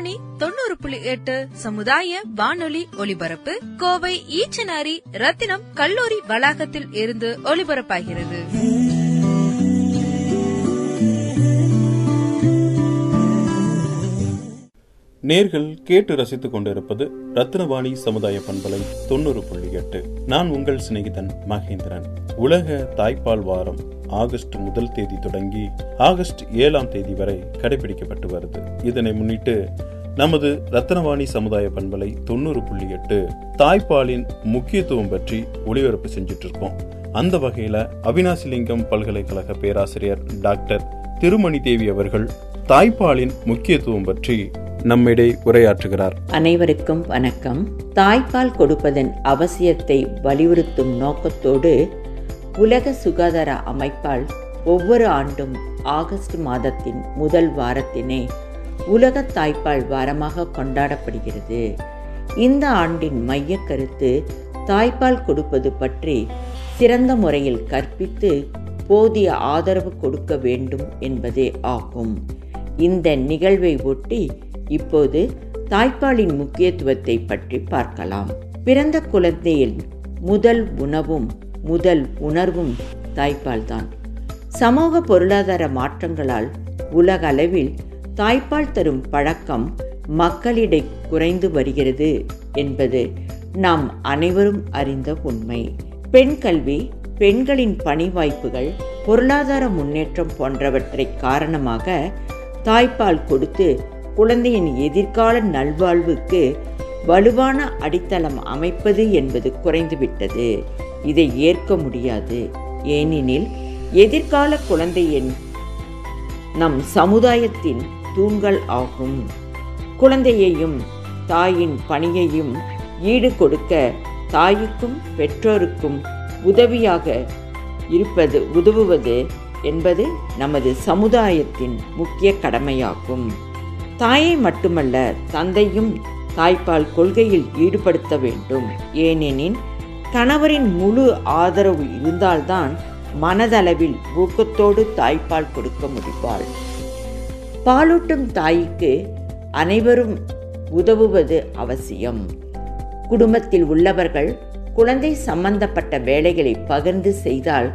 ரத்னவாணி தொண்ணூறு புள்ளி எட்டு சமுதாய வானொலி ஒலிபரப்பு கோவை ஈச்சனாரி ரத்தினம் கல்லூரி வளாகத்தில் இருந்து ஒலிபரப்பாகிறது. நேர்கள் கேட்டு ரசித்துக் கொண்டிருப்பது ரத்னவாணி சமுதாய பண்பலை தொண்ணூறு புள்ளி எட்டு. நான் உங்கள் சிநேகிதன் மகேந்திரன். உலக தாய்ப்பால் வாரம் ஆகஸ்ட் முதல் தேதி தொடங்கி ஆகஸ்ட் ஏழாம் தேதி வரை கடைபிடிக்கப்பட்டு வருது. இதனை முன்னிட்டு நமது ரத்னவாணி சமுதாய பண்பலை தொண்ணூறு புள்ளி எட்டு தாய்ப்பாலின் முக்கியத்துவம் பற்றி ஒளிபரப்பு செஞ்சுட்டு இருக்கோம் அந்த வகையில அவினாசிலிங்கம் பல்கலைக்கழக பேராசிரியர் டாக்டர் திருமணி தேவி அவர்கள் தாய்ப்பாலின் முக்கியத்துவம் பற்றி நம்மிடை உரையாற்றுகிறார். அனைவருக்கும் வணக்கம். தாய்ப்பால் கொடுப்பதன் அவசியத்தை வலியுறுத்தும் நோக்கத்தோடு உலக சுகாதார அமைப்பால் ஒவ்வொரு ஆண்டும் ஆகஸ்ட் மாதத்தின் முதல் வாரத்தினை உலக தாய்ப்பால் வாரமாக கொண்டாடப்படுகிறது. இந்த ஆண்டின் மைய கருத்து தாய்ப்பால் கொடுப்பது பற்றி சிறந்த முறையில் கற்பித்து போதிய ஆதரவு கொடுக்க வேண்டும் என்பதே ஆகும். இந்த நிகழ்வை ஒட்டி இப்போது தாய்ப்பாலின் முக்கியத்துவத்தை பற்றி பார்க்கலாம். பிறந்த குழந்தையில் முதல் உணவும் முதல் உணர்வும் தாய்ப்பால்தான் சமூக பொருளாதார மாற்றங்களால் உலக அளவில் தாய்ப்பால் தரும் பழக்கம் மக்களிடை குறைந்து வருகிறது என்பது நாம் அனைவரும் அறிந்த உண்மை. பெண் கல்வி பெண்களின் பணி வாய்ப்புகள் பொருளாதார முன்னேற்றம் போன்றவற்றை காரணமாக தாய்ப்பால் கொடுத்து குழந்தையின் எதிர்கால நல்வாழ்வுக்கு வலுவான அடித்தளம் அமைப்பது என்பது குறைந்துவிட்டது. இதை ஏற்க முடியாது. ஏனெனில் எதிர்கால குழந்தையின் நம் சமுதாயத்தின் தூண்கள் ஆகும். குழந்தையையும் தாயின் பணியையும் ஈடு கொடுக்க தாய்க்கும் பெற்றோருக்கும் உதவியாக இருப்பது உதவுவது என்பது நமது சமுதாயத்தின் முக்கிய கடமையாகும். தாயை மட்டுமல்ல தந்தையும் தாய்ப்பால் கொள்கையில் ஈடுபடுத்த வேண்டும். ஏனெனில் கணவரின் முழு ஆதரவு இருந்தால்தான் மனதளவில் ஊக்கத்தோடு தாய்ப்பால் கொடுக்க முடிவாள். பாலூட்டும் தாய்க்கு அனைவரும் உதவுவது அவசியம். குடும்பத்தில் உள்ளவர்கள் குழந்தை சம்பந்தப்பட்ட வேலைகளை பகிர்ந்து செய்தால்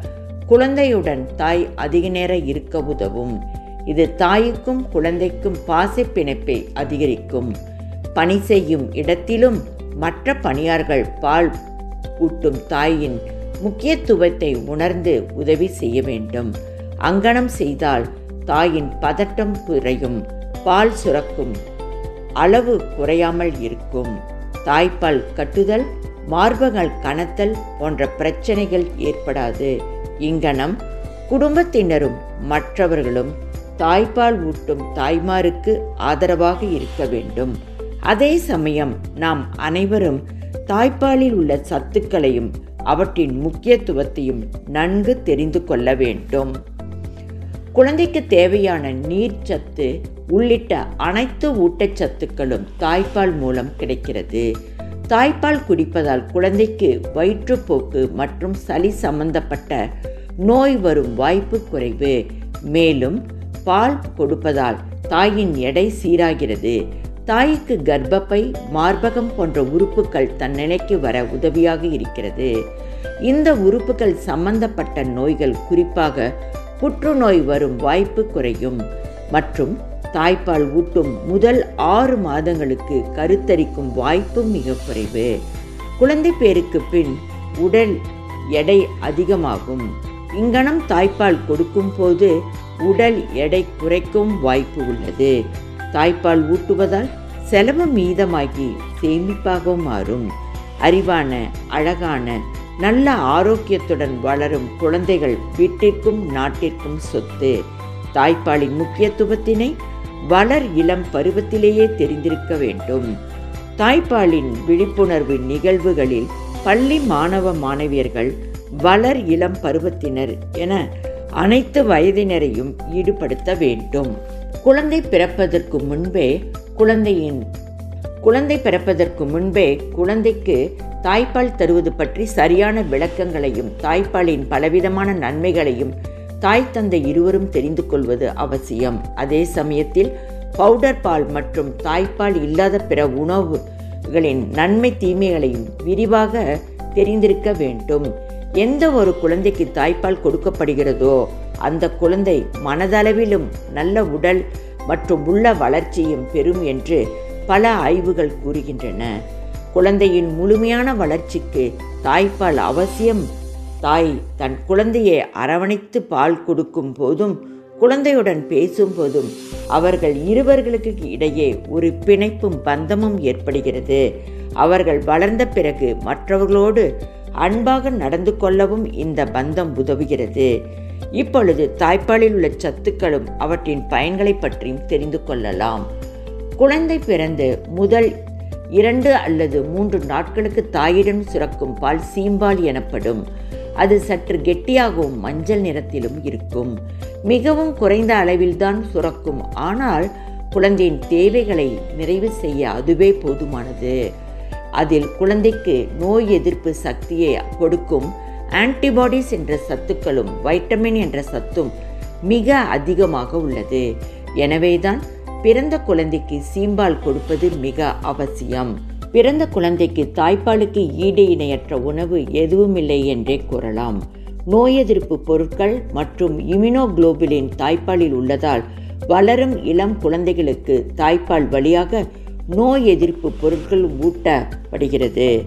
குழந்தையுடன் தாய் அதிக நேரம் இருக்க உதவும். இது தாய்க்கும் குழந்தைக்கும் பாசை பிணைப்பை அதிகரிக்கும். பணி செய்யும் இடத்திலும் மற்ற பணியார்கள் பால் ஊட்டும் தாயின் முக்கியத்துவத்தை உணர்ந்து உதவி செய்ய வேண்டும். அங்கனம் செய்தால் தாயின் பதட்டம் குறையும் பால் சுரக்கும் அளவு குறையாமல் இருக்கும். தாய்ப்பால் கட்டுதல் மார்பகங்கள் கணத்தல் போன்ற பிரச்சனைகள் ஏற்படாது. இங்கனம் குடும்பத்தினரும் மற்றவர்களும் தாய்ப்பால் ஊட்டும் தாய்மாருக்கு ஆதரவாக இருக்க வேண்டும். அதே சமயம் நாம் அனைவரும் தாய்ப்பாலில் உள்ள சத்துக்களையும் அவற்றின் முக்கியத்துவத்தையும் நன்கு தெரிந்து கொள்ள வேண்டும். குழந்தைக்கு தேவையான நீர்ச்சத்து உள்ளிட்ட அனைத்து ஊட்டச்சத்துக்களும் தாய்ப்பால் மூலம் கிடைக்கிறது. தாய்ப்பால் குடிப்பதால் குழந்தைக்கு வயிற்றுப்போக்கு மற்றும் சளி சம்பந்தப்பட்ட நோய் வரும் வாய்ப்பு குறைவு. மேலும் பால் கொடுப்பதால் தாயின் எடை சீராகிறது. தாய்க்கு கர்ப்பப்பை மார்பகம் போன்ற உறுப்புகள் தன் நிலைக்கு வர உதவியாக இருக்கிறது. இந்த உறுப்புகள் சம்பந்தப்பட்ட நோய்கள் குறிப்பாக புற்றுநோய் வரும் வாய்ப்பு குறையும். மற்றும் தாய்ப்பால் ஊட்டும் முதல் ஆறு மாதங்களுக்கு கருத்தரிக்கும் வாய்ப்பும் மிக குறைவு. குழந்தை பேருக்கு பின் உடல் எடை அதிகமாகும். இங்கனம் தாய்ப்பால் கொடுக்கும் போது உடல் எடை குறைக்கும் வாய்ப்பு உள்ளது. தாய்ப்பால் ஊட்டுவதால் செலவு மீதமாகி சேமிப்பாகவும் மாறும். அறிவான அழகான நல்ல ஆரோக்கியத்துடன் வளரும் குழந்தைகள் வீட்டிற்கும் நாட்டிற்கும் சொத்து. தாய்ப்பாலின் முக்கியத்துவத்தினை வளர் இளம் பருவத்திலேயே தெரிந்திருக்க வேண்டும். தாய்ப்பாலின் விழிப்புணர்வு நிகழ்வுகளில் பள்ளி மாணவ மாணவியர்கள் வளர் இளம் பருவத்தினர் என அனைத்து வயதினரையும் ஈடுபடுத்த வேண்டும். குழந்தை பிறப்பதற்கு முன்பே குழந்தையின் குழந்தை பிறப்பதற்கு முன்பே குழந்தைக்கு தாய்ப்பால் தருவது பற்றி சரியான விளக்கங்களையும் தாய்ப்பாலின் பலவிதமான நன்மைகளையும் தாய் தந்தை இருவரும் தெரிந்து கொள்வது அவசியம். அதே சமயத்தில் பவுடர் பால் மற்றும் தாய்ப்பால் இல்லாத பிற உணவுகளின் நன்மை தீமைகளையும் விரிவாக தெரிந்திருக்க வேண்டும். எந்த ஒரு குழந்தைக்கு தாய்ப்பால் கொடுக்கப்படுகிறதோ அந்த குழந்தை மனதளவிலும் நல்ல உடல் மற்றும் உள்ள வளர்ச்சியும் பெறும் என்று பல ஆய்வுகள் கூறுகின்றன. குழந்தையின் முழுமையான வளர்ச்சிக்கு தாய்ப்பால் அவசியம். தாய் தன் குழந்தையை அரவணைத்து பால் கொடுக்கும் போதும் குழந்தையுடன் பேசும் போதும் அவர்கள் இருவர்களுக்கு இடையே ஒரு பிணைப்பும் பந்தமும் ஏற்படுகிறது. அவர்கள் வளர்ந்த பிறகு மற்றவர்களோடு அன்பாக நடந்து கொள்ளவும் இந்த பந்தம் உதவுகிறது. இப்பொழுது தாய்ப்பாலில் உள்ள சத்துக்களும் அவற்றின் பயன்களை பற்றியும் தெரிந்து கொள்ளலாம். குழந்தை பிறந்து முதல் இரண்டு அல்லது மூன்று நாட்களுக்கு தாயிடம் சுரக்கும் பால் சீம்பால் எனப்படும். அது சற்று கெட்டியாகவும் மஞ்சள் நிறத்திலும் இருக்கும். மிகவும் குறைந்த அளவில்தான் சுரக்கும். ஆனால் குழந்தையின் தேவைகளை நிறைவு செய்ய அதுவே போதுமானது. அதில் குழந்தைக்கு நோய் எதிர்ப்பு சக்தியை கொடுக்கும் ஆன்டிபாடிஸ் என்ற சத்துக்களும் வைட்டமின் என்ற சத்தும் மிக அதிகமாக உள்ளது. எனவேதான் பிறந்த குழந்தைக்கு சீம்பால் கொடுப்பது மிக அவசியம். பிறந்த குழந்தைக்கு தாய்ப்பாலுக்கு ஈடு இணையற்ற உணவு எதுவுமில்லை என்றே கூறலாம். நோய் எதிர்ப்பு பொருட்கள் மற்றும் இம்யூனோகுளோபுலின் தாய்ப்பாலில் உள்ளதால் வளரும் இளம் குழந்தைகளுக்கு தாய்ப்பால் வழியாக நோய் எதிர்ப்பு பொருட்கள் ஊட்டப்படுகிறது.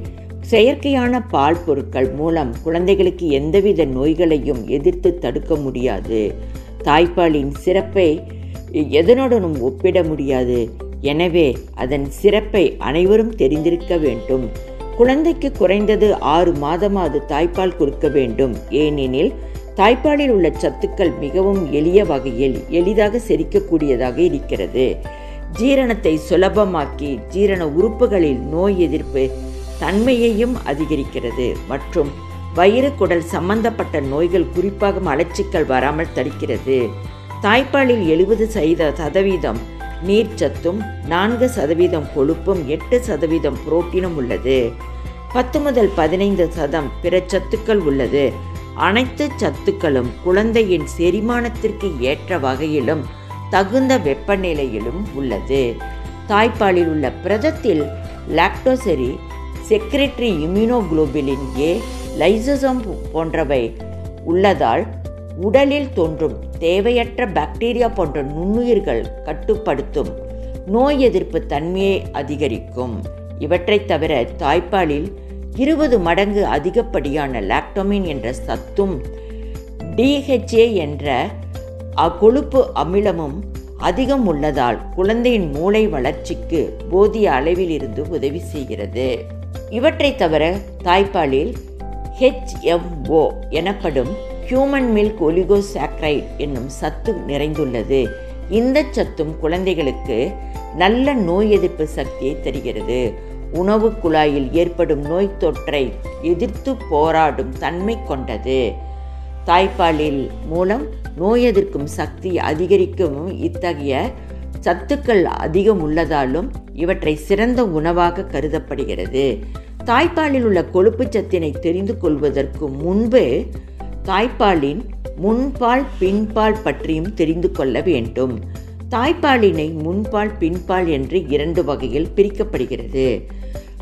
செயற்கையான பால் பொருட்கள் மூலம் குழந்தைகளுக்கு எந்தவித நோய்களையும் எதிர்த்து தடுக்க முடியாது. தாய்ப்பாலின் சிறப்பை எதனுடனும் ஒப்பிட முடியாது. எனவே அதன் சிறப்பை அனைவரும் தெரிந்திருக்க வேண்டும். குழந்தைக்கு குறைந்தது ஆறு மாதமாவது தாய்ப்பால் கொடுக்க வேண்டும். ஏனெனில் தாய்ப்பாலில் உள்ள சத்துக்கள் மிகவும் எளிய வகையில் எளிதாக செரிக்கக்கூடியதாக இருக்கிறது. ஜீரணத்தை சுலபமாக்கி ஜீரண உறுப்புகளில் நோய் எதிர்ப்பு தன்மையையும் அதிகரிக்கிறது. மற்றும் வயிறு குடல் சம்பந்தப்பட்ட நோய்கள் குறிப்பாக மலச்சிக்கல் வராமல் தடுக்கிறது. தாய்ப்பாலில் எழுபது சதவீத சதவீதம் நீர்ச்சத்தும் நான்கு சதவீதம் கொழுப்பும் எட்டு சதவீதம் புரோட்டீனும் உள்ளது. பத்து முதல் பதினைந்து சதம் பிற சத்துக்கள் உள்ளது. அனைத்து சத்துக்களும் குழந்தையின் செரிமானத்திற்கு ஏற்ற வகையிலும் தகுந்த வெப்பநிலையிலும் உள்ளது. தாய்ப்பாலில் உள்ள பிரதத்தில் லாக்டோசெரி செக்ரெட்ரி இம்யூனோகுளோபிலின் ஏ லைசசம் போன்றவை உள்ளதால் உடலில் தோன்றும் தேவையற்ற பாக்டீரியா போன்ற நுண்ணுயிர்கள் கட்டுப்படுத்தும் நோய் எதிர்ப்பு தன்மையை அதிகரிக்கும். இவற்றைத் தவிர தாய்ப்பாலில் இருபது மடங்கு அதிகப்படியான லாக்டோமின் என்ற சத்தும் டிஹெச்ஏ என்ற அக்கொழுப்பு அமிலமும் அதிகம் உள்ளதால் குழந்தையின் மூளை வளர்ச்சிக்கு போதிய அளவில் இருந்து உதவி செய்கிறது. இவற்றைத் தவிர தாய்ப்பாலில் ஹெச்எம்ஓ எனப்படும் ஹியூமன் மில்க் ஒலிகோசாக்ரைட் என்னும் சத்து நிறைந்துள்ளது. இந்த சத்தும் குழந்தைகளுக்கு நல்ல நோய் எதிர்ப்பு சக்தியை தருகிறது. உணவு குழாயில் ஏற்படும் நோய் தொற்றை எதிர்த்து போராடும் தன்மை கொண்டது. தாய்ப்பாலில் மூலம் நோய் எதிர்க்கும் சக்தி அதிகரிக்கவும் இத்தகைய சத்துக்கள் அதிகம் உள்ளதாலும் இவற்றை சிறந்த உணவாக கருதப்படுகிறது. தாய்ப்பாலில் உள்ள கொழுப்பு சத்தினை தெரிந்து கொள்வதற்கு முன்பு தாய்ப்பாலின் முன்பால் பின்பால் பற்றியும் தெரிந்து கொள்ள வேண்டும். தாய்ப்பாலினை முன்பால் பின்பால் என்று இரண்டு வகையில் பிரிக்கப்படுகிறது.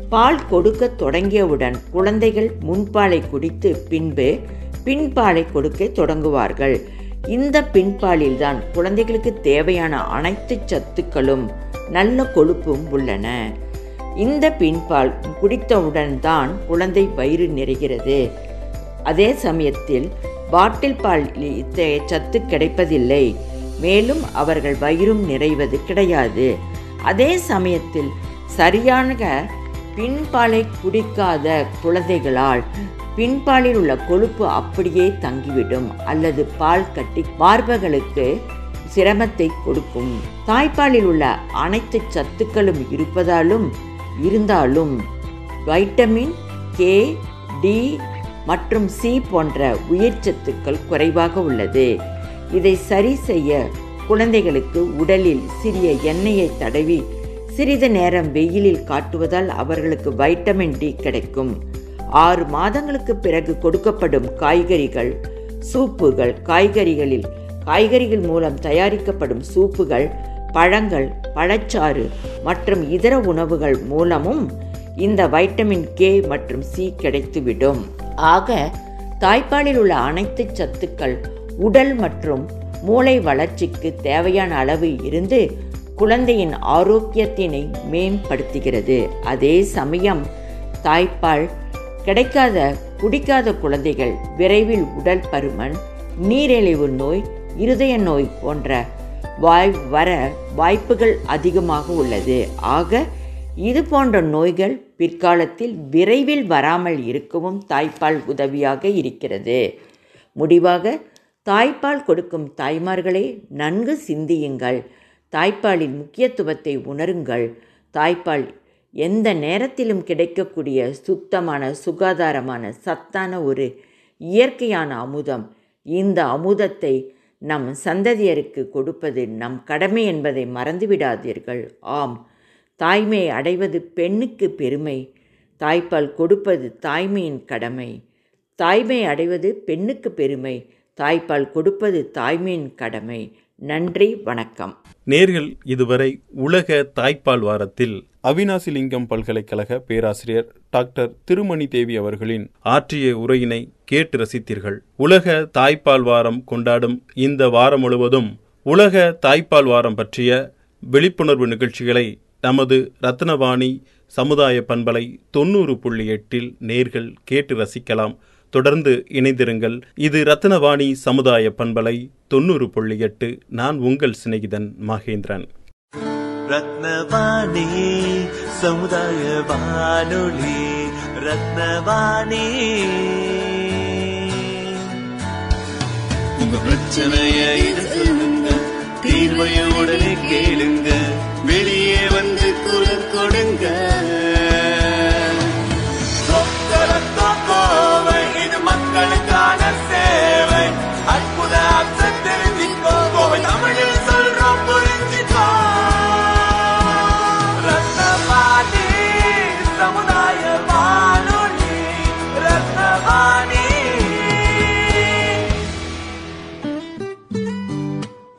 பால் கொடுக்க தொடங்கியவுடன் குழந்தைகள் முன்பாலை குடித்து பின்பு பின்பாலை கொடுக்க தொடங்குவார்கள். இந்த பின்பாலில்தான் குழந்தைகளுக்கு தேவையான அனைத்து சத்துக்களும் நல்ல கொழுப்பும் உள்ளன. இந்த பின்பால் குடித்தவுடன் தான் குழந்தை வயிறு நிறைகிறது. அதே சமயத்தில் பாட்டில் பால் இத்தகைய சத்து கிடைப்பதில்லை. மேலும் அவர்கள் வயிறும் நிறைவது கிடையாது. அதே சமயத்தில் சரியான பின்பாலை குடிக்காத குழந்தைகளால் பின்பாலில் உள்ள கொழுப்பு அப்படியே தங்கிவிடும். அல்லது பால் கட்டி மார்பகளுக்கு சிரமத்தை கொடுக்கும். தாய்ப்பாலில் உள்ள அனைத்து சத்துக்களும் இருப்பதாலும் இருந்தாலும் வைட்டமின் கே டி மற்றும் சி போன்ற உயிர் சத்துக்கள் குறைவாக உள்ளது. இதை சரி செய்ய குழந்தைகளுக்கு உடலில் சிறிய எண்ணெயை தடவி சிறிது நேரம் வெயிலில் காட்டுவதால் அவர்களுக்கு வைட்டமின் டி கிடைக்கும். ஆறு மாதங்களுக்கு பிறகு கொடுக்கப்படும் காய்கறிகள் சூப்புகள் காய்கறிகளில் காய்கறிகள் மூலம் தயாரிக்கப்படும் சூப்புகள் பழங்கள் பழச்சாறு மற்றும் இதர உணவுகள் மூலமும் இந்த வைட்டமின் கே மற்றும் சி கிடைத்துவிடும். ஆக தாய்ப்பாலில் உள்ள அனைத்து சத்துக்கள் உடல் மற்றும் மூளை வளர்ச்சிக்கு தேவையான அளவு இருந்து குழந்தையின் ஆரோக்கியத்தினை மேம்படுத்துகிறது. அதே சமயம் தாய்ப்பால் கிடைக்காத குடிக்காத குழந்தைகள் விரைவில் உடல் பருமன் நீரிழிவு நோய் இருதய நோய் போன்ற வாய் வர வாய்ப்புகள் அதிகமாக உள்ளது. ஆக இது போன்ற நோய்கள் பிற்காலத்தில் விரைவில் வராமல் இருக்கவும் தாய்ப்பால் உதவியாக இருக்கிறது. முடிவாக தாய்ப்பால் கொடுக்கும் தாய்மார்களே நன்கு சிந்தியுங்கள். தாய்ப்பாலின் முக்கியத்துவத்தை உணருங்கள். தாய்ப்பால் எந்த நேரத்திலும் கிடைக்கக்கூடிய சுத்தமான சுகாதாரமான சத்தான ஒரு இயற்கையான அமுதம். இந்த அமுதத்தை நம் சந்ததியருக்கு கொடுப்பது நம் கடமை என்பதை மறந்துவிடாதீர்கள். ஆம். தாய்மை அடைவது பெண்ணுக்கு பெருமை. தாய்ப்பால் கொடுப்பது தாய்மையின் கடமை. தாய்மை அடைவது பெண்ணுக்கு பெருமை. தாய்ப்பால் கொடுப்பது தாய்மையின் கடமை. நன்றி வணக்கம். நேர்கள் இதுவரை உலக தாய்ப்பால் வாரத்தில் அவினாசிலிங்கம் பல்கலைக்கழக பேராசிரியர் டாக்டர் திருமணி தேவி அவர்களின் ஆற்றிய உரையினை கேட்டு ரசித்தீர்கள். உலக தாய்ப்பால் வாரம் கொண்டாடும் இந்த வாரம் முழுவதும் உலக தாய்ப்பால் வாரம் பற்றிய விழிப்புணர்வு நிகழ்ச்சிகளை நமது ரத்னவாணி சமுதாய பண்பலை தொண்ணூறு புள்ளி எட்டில் நேர்கள் கேட்டு ரசிக்கலாம். தொடர்ந்து இணைந்திருங்கள். இது ரத்னவாணி சமுதாய பண்பலை தொண்ணூறு புள்ளி எட்டு. நான் உங்கள் சிநேகிதன் மகேந்திரன். ரத்னவாணி சமுதாய வானொலி ரத்னவாணி. உங்க பிரச்சனைய சொல்லுங்க தீர்வைய உடனே கேளுங்க வெளியே